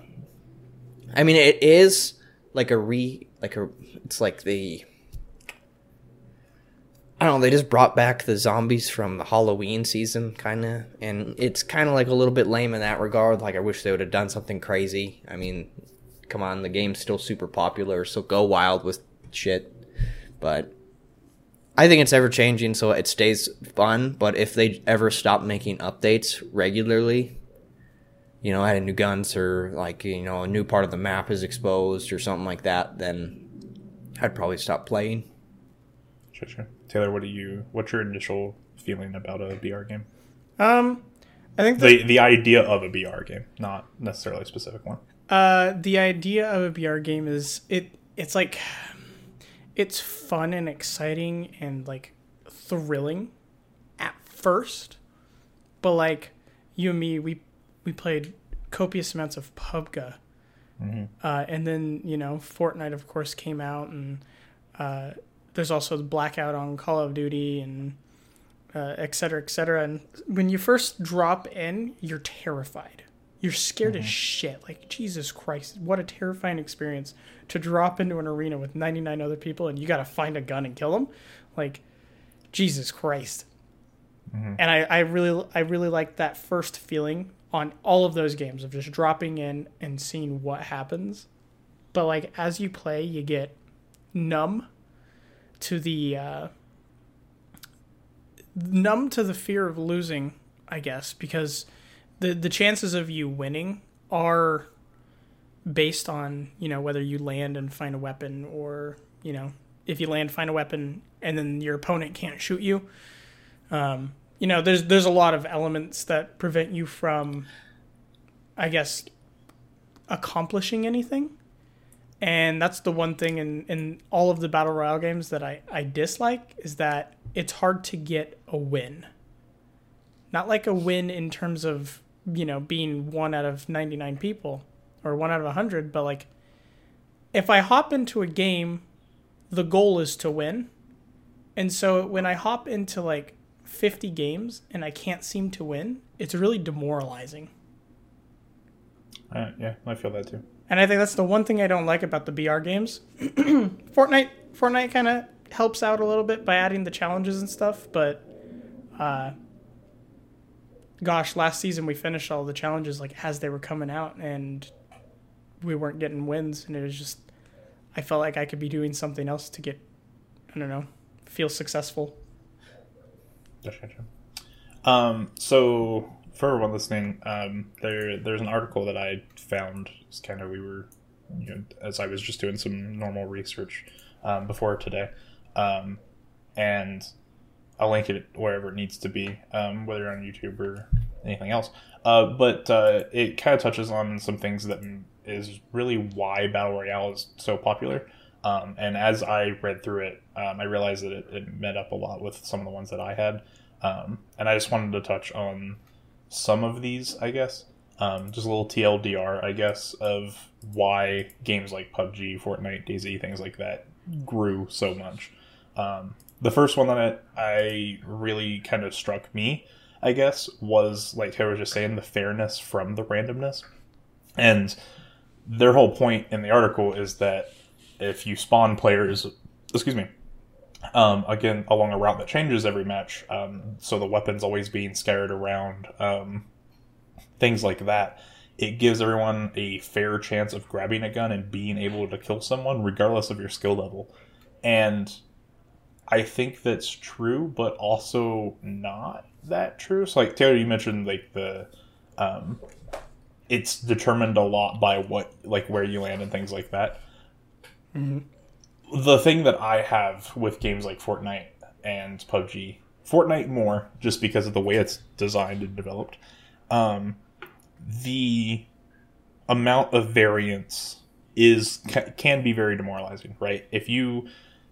Speaker 3: I mean it is like a re like a it's like the I don't know. They just brought back the zombies from the Halloween season, kind of, and it's kind of like a little bit lame in that regard. Like I wish they would have done something crazy. I mean, come on, the game's still super popular, so go wild with shit. But I think it's ever changing, so it stays fun. But if they ever stop making updates regularly, you know, adding new guns or like you know a new part of the map is exposed or something like that, then I'd probably stop playing.
Speaker 1: Sure, sure. Taylor, what do you? What's your initial feeling about a BR game?
Speaker 2: Um, I think the,
Speaker 1: The the idea of a BR game, not necessarily a specific one.
Speaker 2: uh, the idea of a BR game is it. It's like it's fun and exciting and like thrilling at first, but like you and me, we we played copious amounts of PUBG, uh, and then you know Fortnite, of course, came out, and uh, there's also the blackout on Call of Duty and uh, et cetera, et cetera. And when you first drop in, you're terrified. You're scared as shit. Like Jesus Christ, what a terrifying experience to drop into an arena with 99 other people and you got to find a gun and kill them. Like Jesus Christ. And I, I really, I really like that first feeling on all of those games of just dropping in and seeing what happens. But like as you play, you get numb to the uh, numb to the fear of losing, I guess, because the the chances of you winning are based on you know whether you land and find a weapon or you know if you land find a weapon and then your opponent can't shoot you. Um, you know, there's there's a lot of elements that prevent you from, I guess, accomplishing anything and that's the one thing in, in all of the battle royale games that I, I dislike is that it's hard to get a win. Not like a win in terms of you know being one out of 99 people or one out of 100 but like if i hop into a game the goal is to win. And so when i hop into like 50 games and i can't seem to win it's really demoralizing.
Speaker 1: Uh, yeah, I feel that too.
Speaker 2: And I think that's the one thing I don't like about the BR games. Fortnite, Fortnite kind of helps out a little bit by adding the challenges and stuff, but uh, gosh, last season we finished all the challenges like as they were coming out, and we weren't getting wins, and it was just I felt like I could be doing something else to get I don't know feel successful.
Speaker 1: Um, so for everyone listening, um, there there's an article that I found. It's kind of we were, you know, as I was just doing some normal research um, before today, um, and I'll link it wherever it needs to be, um, whether on YouTube or anything else. Uh, but uh, it kind of touches on some things that is really why battle royale is so popular. Um, and as I read through it, um, I realized that it, it met up a lot with some of the ones that I had. And I just wanted to touch on some of these, I guess. Um, just a little TLDR, I guess, of why games like PUBG, Fortnite, DayZ, things like that grew so much. Um, the first one that I really kind of struck me, I guess, was like Taylor was just saying, the fairness from the randomness. And their whole point in the article is that if you spawn players, excuse me, um, again along a route that changes every match, um, so the weapons always being scattered around, um, things like that. It gives everyone a fair chance of grabbing a gun and being able to kill someone, regardless of your skill level. And I think that's true, but also not that true. So, like Taylor, you mentioned like the, um, it's determined a lot by what like where you land and things like that the thing that I have with games like Fortnite and PUBG, Fortnite more, just because of the way it's designed and developed, um, the amount of variance is can be very demoralizing, right? If you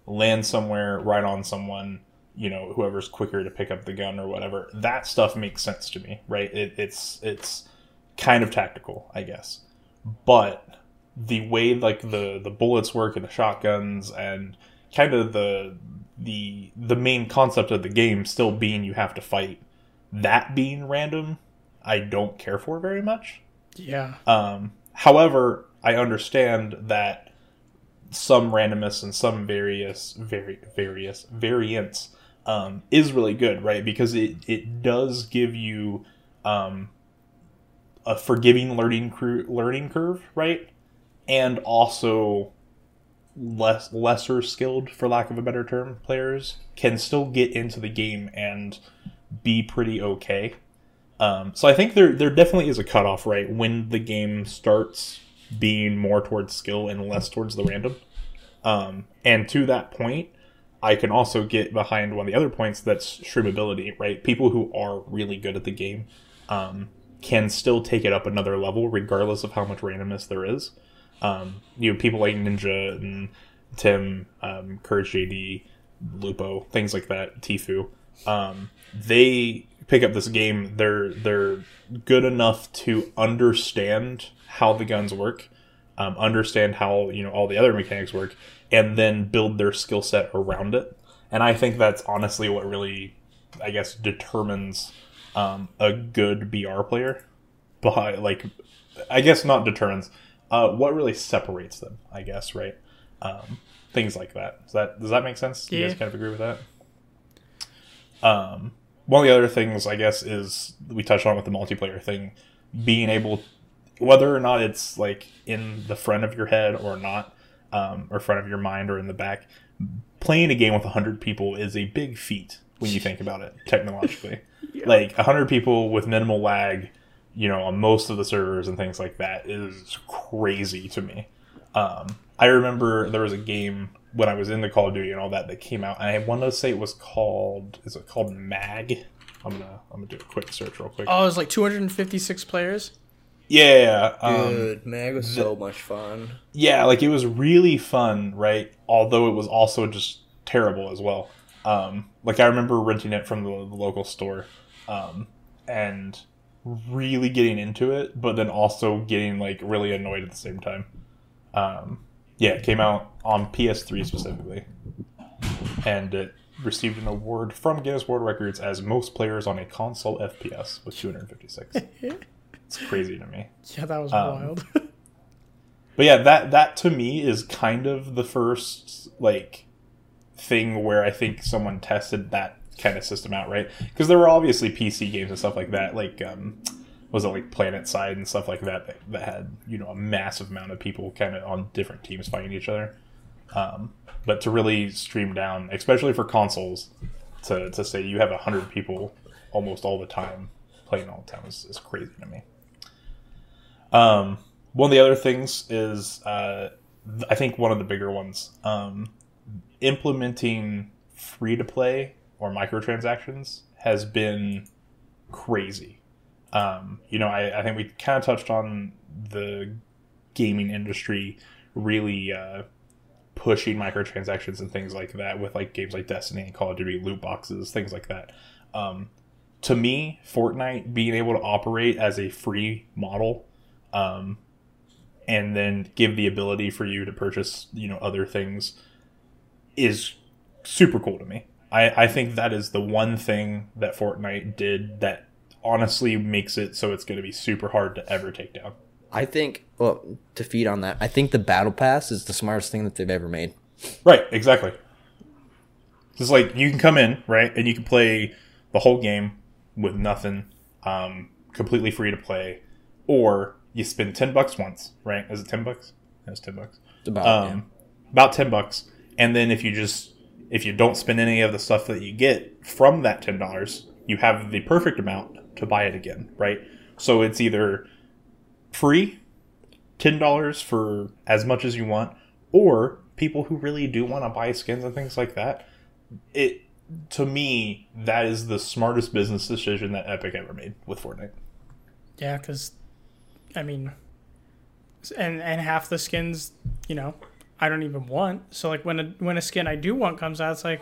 Speaker 1: land somewhere right on someone, you know, whoever's quicker to pick up the gun or whatever, that stuff makes sense to me, right? It, it's it's kind of tactical, I guess, but the way like the the bullets work and the shotguns and kind of the the the main concept of the game still being you have to fight, that being random, I don't care for very much.
Speaker 2: Yeah.
Speaker 1: Um, however, I understand that some randomness and some various very various variants um, is really good, right? Because it it does give you um, a forgiving learning cur- learning curve, right? And also less lesser skilled, for lack of a better term, players can still get into the game and be pretty okay. Um, so I think there there definitely is a cutoff, right, when the game starts being more towards skill and less towards the random. Um, and to that point, I can also get behind one of the other points that's streamability, right? People who are really good at the game um, can still take it up another level, regardless of how much randomness there is. Um, you know, people like Ninja and Tim, um, Courage JD, Lupo, things like that, Tfue. Um, they pick up this game. They're they're good enough to understand how the guns work, um, understand how you know all the other mechanics work, and then build their skill set around it. And I think that's honestly what really, I guess, determines um, a good BR player. By like, I guess not determines. Uh, what really separates them? I guess right. Um, things like that. Does that does that make sense? You guys kind of agree with that? Um, one of the other things I guess is we touched on with the multiplayer thing, being able, whether or not it's like in the front of your head or not, um, or front of your mind or in the back, playing a game with hundred people is a big feat when you think about it technologically. Like hundred people with minimal lag, you know, on most of the servers and things like that is crazy to me. Um, I remember there was a game when I was in the Call of Duty and all that that came out. And I want to say it was called. Is it called Mag? I'm gonna I'm gonna do a quick search real quick.
Speaker 2: Oh, it was like 256 players.
Speaker 1: yeah, um,
Speaker 3: Dude, Mag was so much fun.
Speaker 1: yeah, like it was really fun, right? Although it was also just terrible as well. Um, like I remember renting it from the, the local store, um, and really getting into it, but then also getting like really annoyed at the same time. Um, yeah, it came out on PS3 specifically, and it received an award from Guinness World Records as most players on a console FPS with 256. it's crazy to me.
Speaker 2: Yeah, that was
Speaker 1: Um,
Speaker 2: wild.
Speaker 1: But yeah, that that to me is kind of the first like thing where I think someone tested that kind of system out, right? Because there were obviously PC games and stuff like that, like um, was it like PlanetSide and stuff like that, that that had you know a massive amount of people kind of on different teams fighting each other. Um, but to really stream down, especially for consoles, to to say you have hundred people almost all the time playing all the time is, is crazy to me. Um, one of the other things is uh, I think one of the bigger ones um, implementing free to play or microtransactions has been crazy. Um, you know, I, I think we kind of touched on the gaming industry really uh, pushing microtransactions and things like that with like games like Destiny and Call of Duty loot boxes, things like that. Um, to me, Fortnite being able to operate as a free model um, and then give the ability for you to purchase you know other things is super cool to me I, I think that is the one thing that fortnite did that honestly makes it so it's going to be super hard to ever take down.
Speaker 3: I think, well, to feed on that, I think the battle pass is the smartest thing that they've ever made.
Speaker 1: right exactly. It's like you can come in right and you can play the whole game with nothing um, completely free to play or you spend 10 bucks once right? Is it 10 bucks? That's 10 bucks.
Speaker 3: It's about
Speaker 1: um, about 10 bucks and then if you just if you don't spend any of the stuff that you get from that $10 you have the perfect amount to buy it again right? So it's either free $10 for as much as you want or people who really do want to buy skins and things like that. It to me that is the smartest business decision that epic ever made with fortnite.
Speaker 2: Yeah, because I mean, and and half the skins, you know, I don't even want. So like when a when a skin I do want comes out, it's like,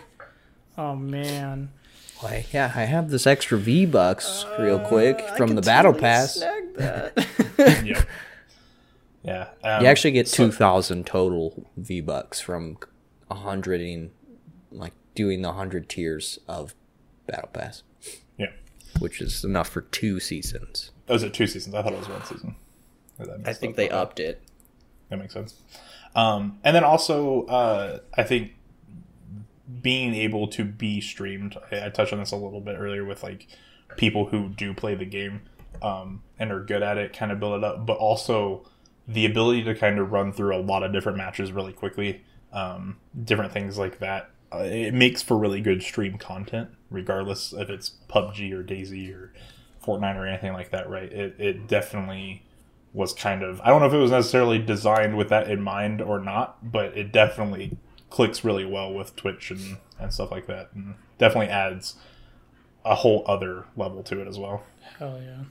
Speaker 2: oh man,
Speaker 3: Why, yeah, I have this extra V bucks real quick
Speaker 2: Uh, I
Speaker 3: from the battle
Speaker 2: totally
Speaker 3: pass.
Speaker 2: snag that.
Speaker 1: yeah yeah um,
Speaker 3: You actually get
Speaker 1: so-
Speaker 3: two thousand total V bucks from a hundred in like doing the hundred tiers of battle pass,
Speaker 1: Yeah.
Speaker 3: which is enough for two seasons.
Speaker 1: Oh, is it two seasons? I thought it was one season.
Speaker 3: I
Speaker 1: messed
Speaker 3: think
Speaker 1: up.
Speaker 3: they upped it.
Speaker 1: That makes sense. Um, and then also, uh, I think being able to be streamed. I, touched on this a little bit earlier with like people who do play the game um, and are good at it, kind of build it up, but also the ability to kind of run through a lot of different matches really quickly, um, different things like that. Uh, it makes for really good stream content, regardless if it's PUBG or DayZ or Fortnite or anything like that. Right? It it definitely was kind of I don't know if it was necessarily designed with that in mind or not, but it definitely clicks really well with Twitch and, and stuff like that, and definitely adds a whole other level to it as well.
Speaker 2: Hell yeah.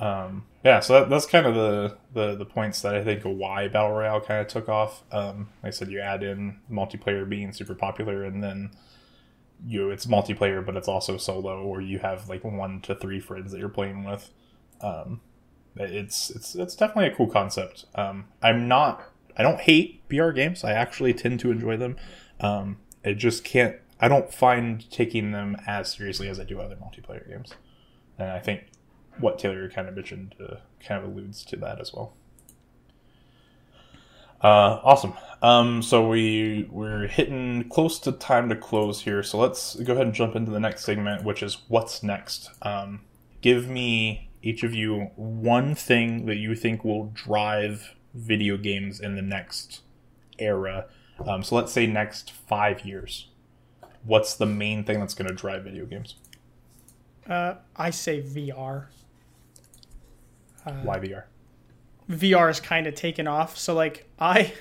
Speaker 1: Um, yeah, so that, that's kind of the, the the points that I think why battle royale kind of took off. Um, like I said, you add in multiplayer being super popular, and then you it's multiplayer, but it's also solo, or you have like one to three friends that you're playing with. Um, it's it's it's definitely a cool concept. Um, I'm not I don't hate BR games. I actually tend to enjoy them. Um, it just can't. I don't find taking them as seriously as I do other multiplayer games, and I think what Taylor kind of mentioned uh, kind of alludes to that as well. Uh, awesome. Um, so we we're hitting close to time to close here. So let's go ahead and jump into the next segment, which is what's next. Um, give me each of you one thing that you think will drive video games in the next era. Um, so let's say next five years. What's the main thing that's going to drive video games?
Speaker 2: Uh, I say VR.
Speaker 1: Why VR?
Speaker 2: VR is kind of taken off. So like I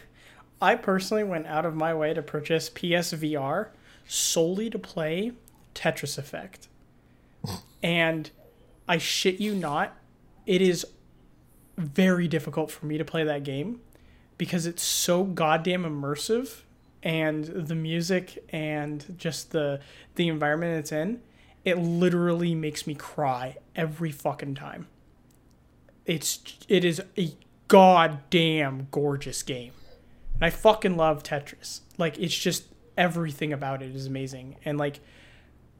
Speaker 2: I personally went out of my way to purchase PSVR solely to play Tetris Effect. and I shit you not, it is very difficult for me to play that game because it's so goddamn immersive and the music and just the the environment it's in, it literally makes me cry every fucking time it's it is a goddamn gorgeous game. And I fucking love Tetris. Like it's just everything about it is amazing. And like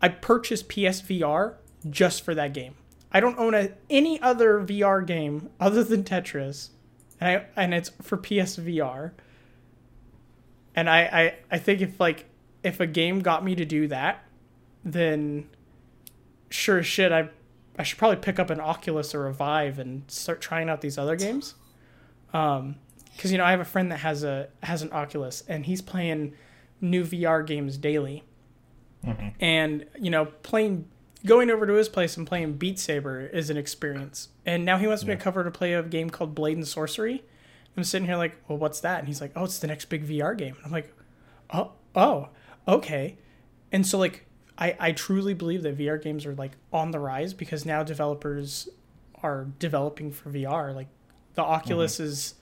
Speaker 2: I purchased PSVR just for that game. I don't own a, any other VR game other than Tetris. And I and it's for PSVR. And I, I, I think if like if a game got me to do that, then sure as shit I I should probably pick up an Oculus or a Vive and start trying out these other games. Um, because you know I have a friend that has a has an Oculus and he's playing new VR games daily. And you know, playing going over to his place and playing Beat Saber is an experience. And now he wants me to cover to play a game called Blade and Sorcery. I'm sitting here like, well, what's that? And he's like, oh, it's the next big VR game. And I'm like, oh, oh, okay. And so like I, I truly believe that VR games are like on the rise because now developers are developing for VR. Like the Oculus is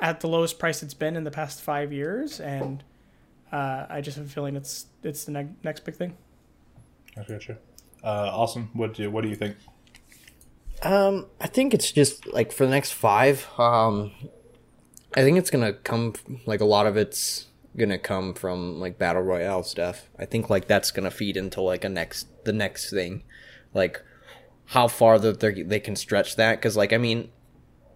Speaker 2: at the lowest price it's been in the past five years, and uh, I just have a feeling it's it's the ne- next big thing.
Speaker 1: I gotcha. Uh, awesome. What do what do you think?
Speaker 3: Um, I think it's just like for the next five. Um, I think it's gonna come like a lot of it's gonna come from like battle royale stuff. I think like that's gonna feed into like a next the next thing, like how far that they they can stretch that. Because like I mean,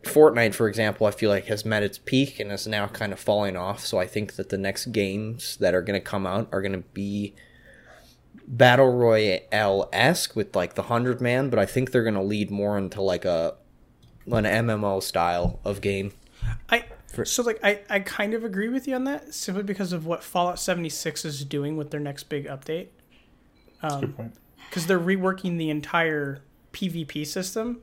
Speaker 3: Fortnite for example, I feel like has met its peak and is now kind of falling off. So I think that the next games that are gonna come out are gonna be battle royale esque with like the hundred man, but I think they're gonna lead more into like a an MMO style of game.
Speaker 2: I so like I, I kind of agree with you on that simply because of what Fallout 76 is doing with their next big update.
Speaker 1: Good um, point.
Speaker 2: because they're reworking the entire PvP system.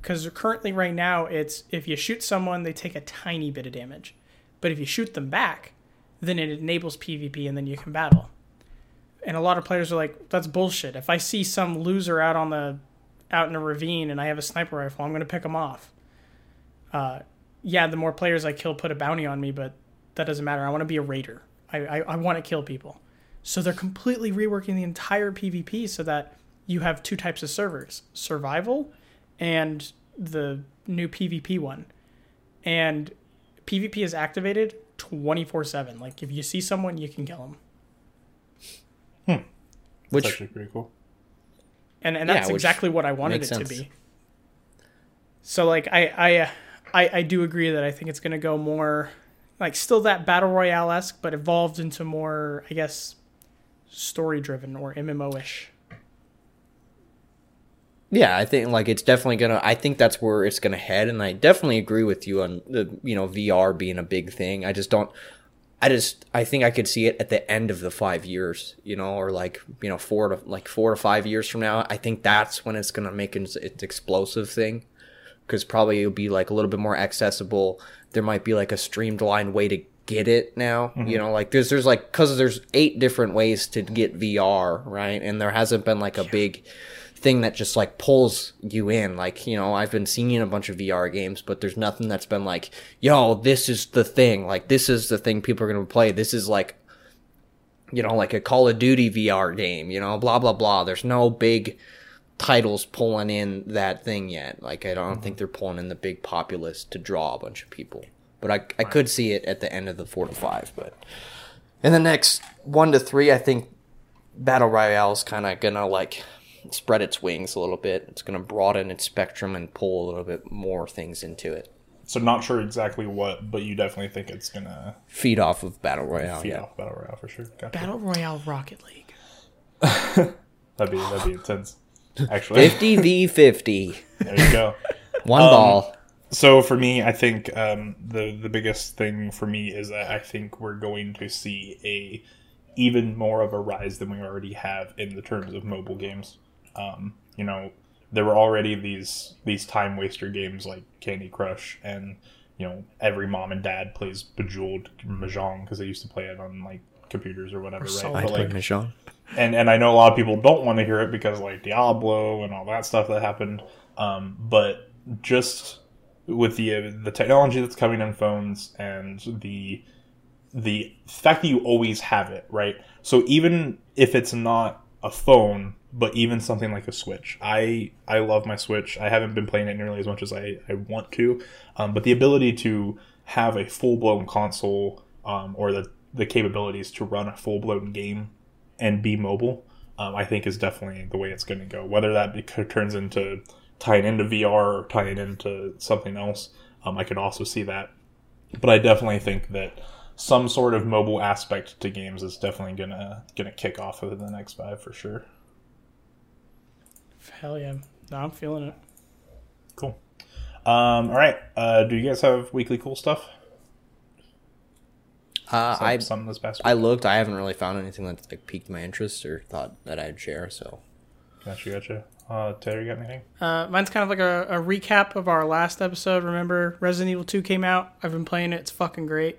Speaker 2: Because currently, right now, it's if you shoot someone, they take a tiny bit of damage, but if you shoot them back, then it enables PvP and then you can battle. And a lot of players are like, "That's bullshit." If I see some loser out on the out in a ravine and I have a sniper rifle, I'm going to pick them off. Uh, yeah, the more players I kill put a bounty on me, but that doesn't matter. I want to be a raider. I, I, I want to kill people. So they're completely reworking the entire PvP so that you have two types of servers survival and the new PvP one. And PvP is activated twenty four seven. Like if you see someone, you can kill them.
Speaker 1: It's
Speaker 3: Which
Speaker 1: actually pretty cool.
Speaker 2: and and that's
Speaker 3: which
Speaker 2: exactly what I wanted it
Speaker 3: makes
Speaker 2: to be. So like I I uh, I, I do agree that I think it's gonna go more like still that battle royale esque, but evolved into more I guess story driven or MMO ish.
Speaker 3: Yeah, I think like it's definitely gonna. I think that's where it's gonna head, and I definitely agree with you on the you know VR being a big thing. I just don't. I just I think I could see it at the end of the five years, you know, or like you know four to like four to five years from now. I think that's when it's gonna make its, its explosive thing, because probably it'll be like a little bit more accessible. There might be like a streamlined way to get it now, you mm-hmm. know, like there's there's like because there's eight different ways to get VR, right? And there hasn't been like a big thing that just like pulls you in. Like, you know, I've been seeing a bunch of VR games, but there's nothing that's been like, yo, this is the thing. Like, this is the thing people are going to play. This is like, you know, like a Call of Duty VR game, you know, blah, blah, blah. There's no big titles pulling in that thing yet. Like, I don't mm-hmm. think they're pulling in the big populace to draw a bunch of people. But I, I could see it at the end of the four to five. But in the next one to three, I think Battle Royale is kind of gonna like spread its wings a little bit. It's gonna broaden its spectrum and pull a little bit more things into it.
Speaker 1: So not sure exactly what, but you definitely think it's gonna
Speaker 3: Feed off of Battle Royale.
Speaker 1: feed
Speaker 3: yeah.
Speaker 1: off battle royale for sure. Gotcha.
Speaker 2: Battle Royale Rocket League.
Speaker 1: That'd be that'd be intense. Actually,
Speaker 3: 50 v 50.
Speaker 1: there you go.
Speaker 3: One
Speaker 1: Um,
Speaker 3: ball.
Speaker 1: So for me, I think um, the the biggest thing for me is that I think we're going to see a even more of a rise than we already have in the terms of mobile games. Um, you know, there were already these these time waster games like Candy Crush, and you know every mom and dad plays Bejeweled Mahjong because they used to play it on like computers or whatever, right?
Speaker 2: Solid.
Speaker 1: But, like,
Speaker 3: Mahjong.
Speaker 1: and and I know a lot of people don't want to hear it because like Diablo and all that stuff that happened. Um, but just with the uh, the technology that's coming in phones and the the fact that you always have it, right? So even if it's not a phone, but even something like a Switch, I I love my Switch. I haven't been playing it nearly as much as I, I want to, um, but the ability to have a full blown console um, or the the capabilities to run a full blown game and be mobile, um, I think is definitely the way it's going to go. Whether that turns into tying into VR or tying into something else, um, I could also see that. But I definitely think that some sort of mobile aspect to games is definitely gonna gonna kick off within the next five for sure.
Speaker 2: Hell yeah. No, I'm feeling it.
Speaker 1: Cool. Um, all right. Uh, do you guys have weekly cool stuff?
Speaker 3: Uh,
Speaker 1: Some,
Speaker 3: I
Speaker 1: some this past week.
Speaker 3: I looked. I haven't really found anything that like piqued my interest or thought that I'd share. So
Speaker 1: Gotcha, gotcha. Uh, Taylor, you got anything?
Speaker 2: Uh, mine's kind of like a, a recap of our last episode. Remember, Resident Evil 2 came out. I've been playing it. It's fucking great.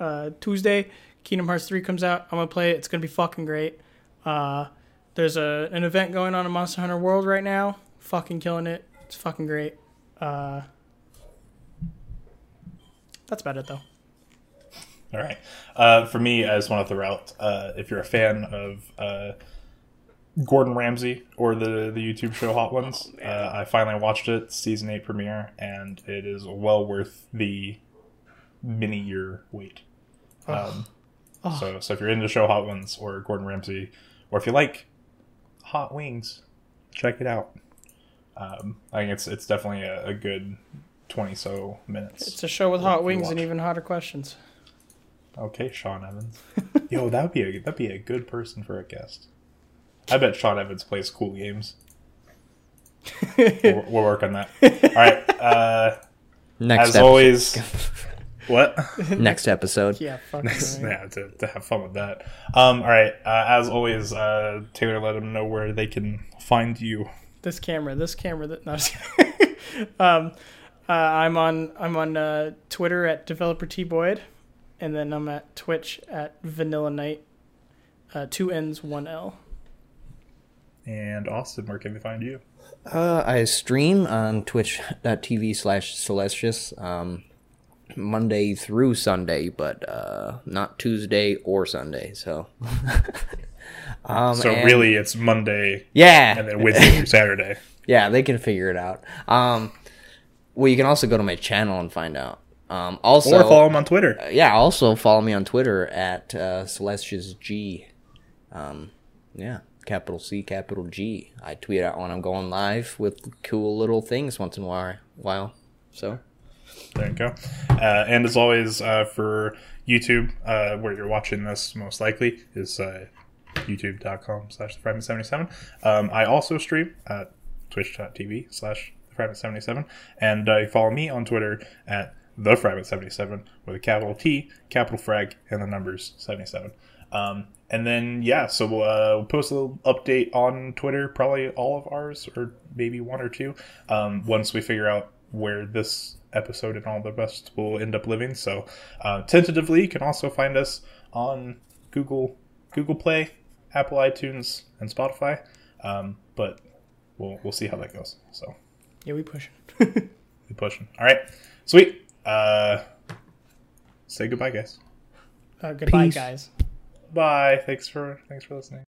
Speaker 2: Uh, Tuesday, Kingdom Hearts 3 comes out. I'm going to play it. It's going to be fucking great. Uh, there's a, an event going on in Monster Hunter World right now. Fucking killing it. It's fucking great. Uh, that's about it, though.
Speaker 1: All right. Uh, for me, I just want to throw out uh, if you're a fan of uh, Gordon Ramsay or the the YouTube show Hot Ones, uh, I finally watched it, season eight premiere, and it is well worth the mini year wait. Um, So, so if you're into show Hot Ones or Gordon Ramsay, or if you like hot wings, check it out. Um, I think it's it's definitely a, a good twenty so minutes.
Speaker 2: It's a show with hot wings and even hotter questions.
Speaker 1: Okay, Sean Evans. Yo, that would be a that'd be a good person for a guest. I bet Sean Evans plays cool games. we'll, we'll work on that. All right. Uh,
Speaker 3: next
Speaker 1: as
Speaker 3: ep-
Speaker 1: always, what?
Speaker 3: next episode.
Speaker 2: Yeah, fucking right.
Speaker 1: yeah, to, to have fun with that. Um, all right. Uh, as always, uh, Taylor, let them know where they can find you.
Speaker 2: this camera, this camera. That no, I'm um, uh, I'm on I'm on uh, Twitter at developer T Boyd, and then I'm at Twitch at Vanilla Night. Uh, two N's, one L.
Speaker 1: And Austin, where can they find you?
Speaker 3: Uh, I stream on twitch.tv slash Celestius um, Monday through Sunday, but uh, not Tuesday or Sunday. So, um,
Speaker 1: So
Speaker 3: and-
Speaker 1: really, it's Monday
Speaker 3: yeah,
Speaker 1: and then Wednesday through Saturday.
Speaker 3: yeah, they can figure it out. Um, well, you can also go to my channel and find out Um, also,
Speaker 1: or follow him on Twitter.
Speaker 3: yeah, also follow me on Twitter at uh, Celestia's G. Um, yeah, capital C, capital G. I tweet out when I'm going live with cool little things once in a while. So,
Speaker 1: There you go. Uh, and as always, uh, for YouTube, uh, where you're watching this most likely is uh, youtube.com slash the Fragment 77. Um, I also stream at twitch.tv slash the Fragment 77. And uh, you follow me on Twitter at the Fragment 77 with a capital T, capital frag, and the numbers 77. Um, and then, yeah, so we'll, uh, we'll post a little update on Twitter, probably all of ours, or maybe one or two, um, once we figure out where this episode and all the rest will end up living. So, uh, tentatively, you can also find us on Google, Google Play, Apple iTunes, and Spotify. Um, but we'll we'll see how that goes. So,
Speaker 2: Yeah, we push.
Speaker 1: we pushing. All right, sweet. Uh, say goodbye, guys.
Speaker 2: Uh, goodbye,
Speaker 3: Peace.
Speaker 2: guys.
Speaker 1: Bye. Thanks for thanks for listening.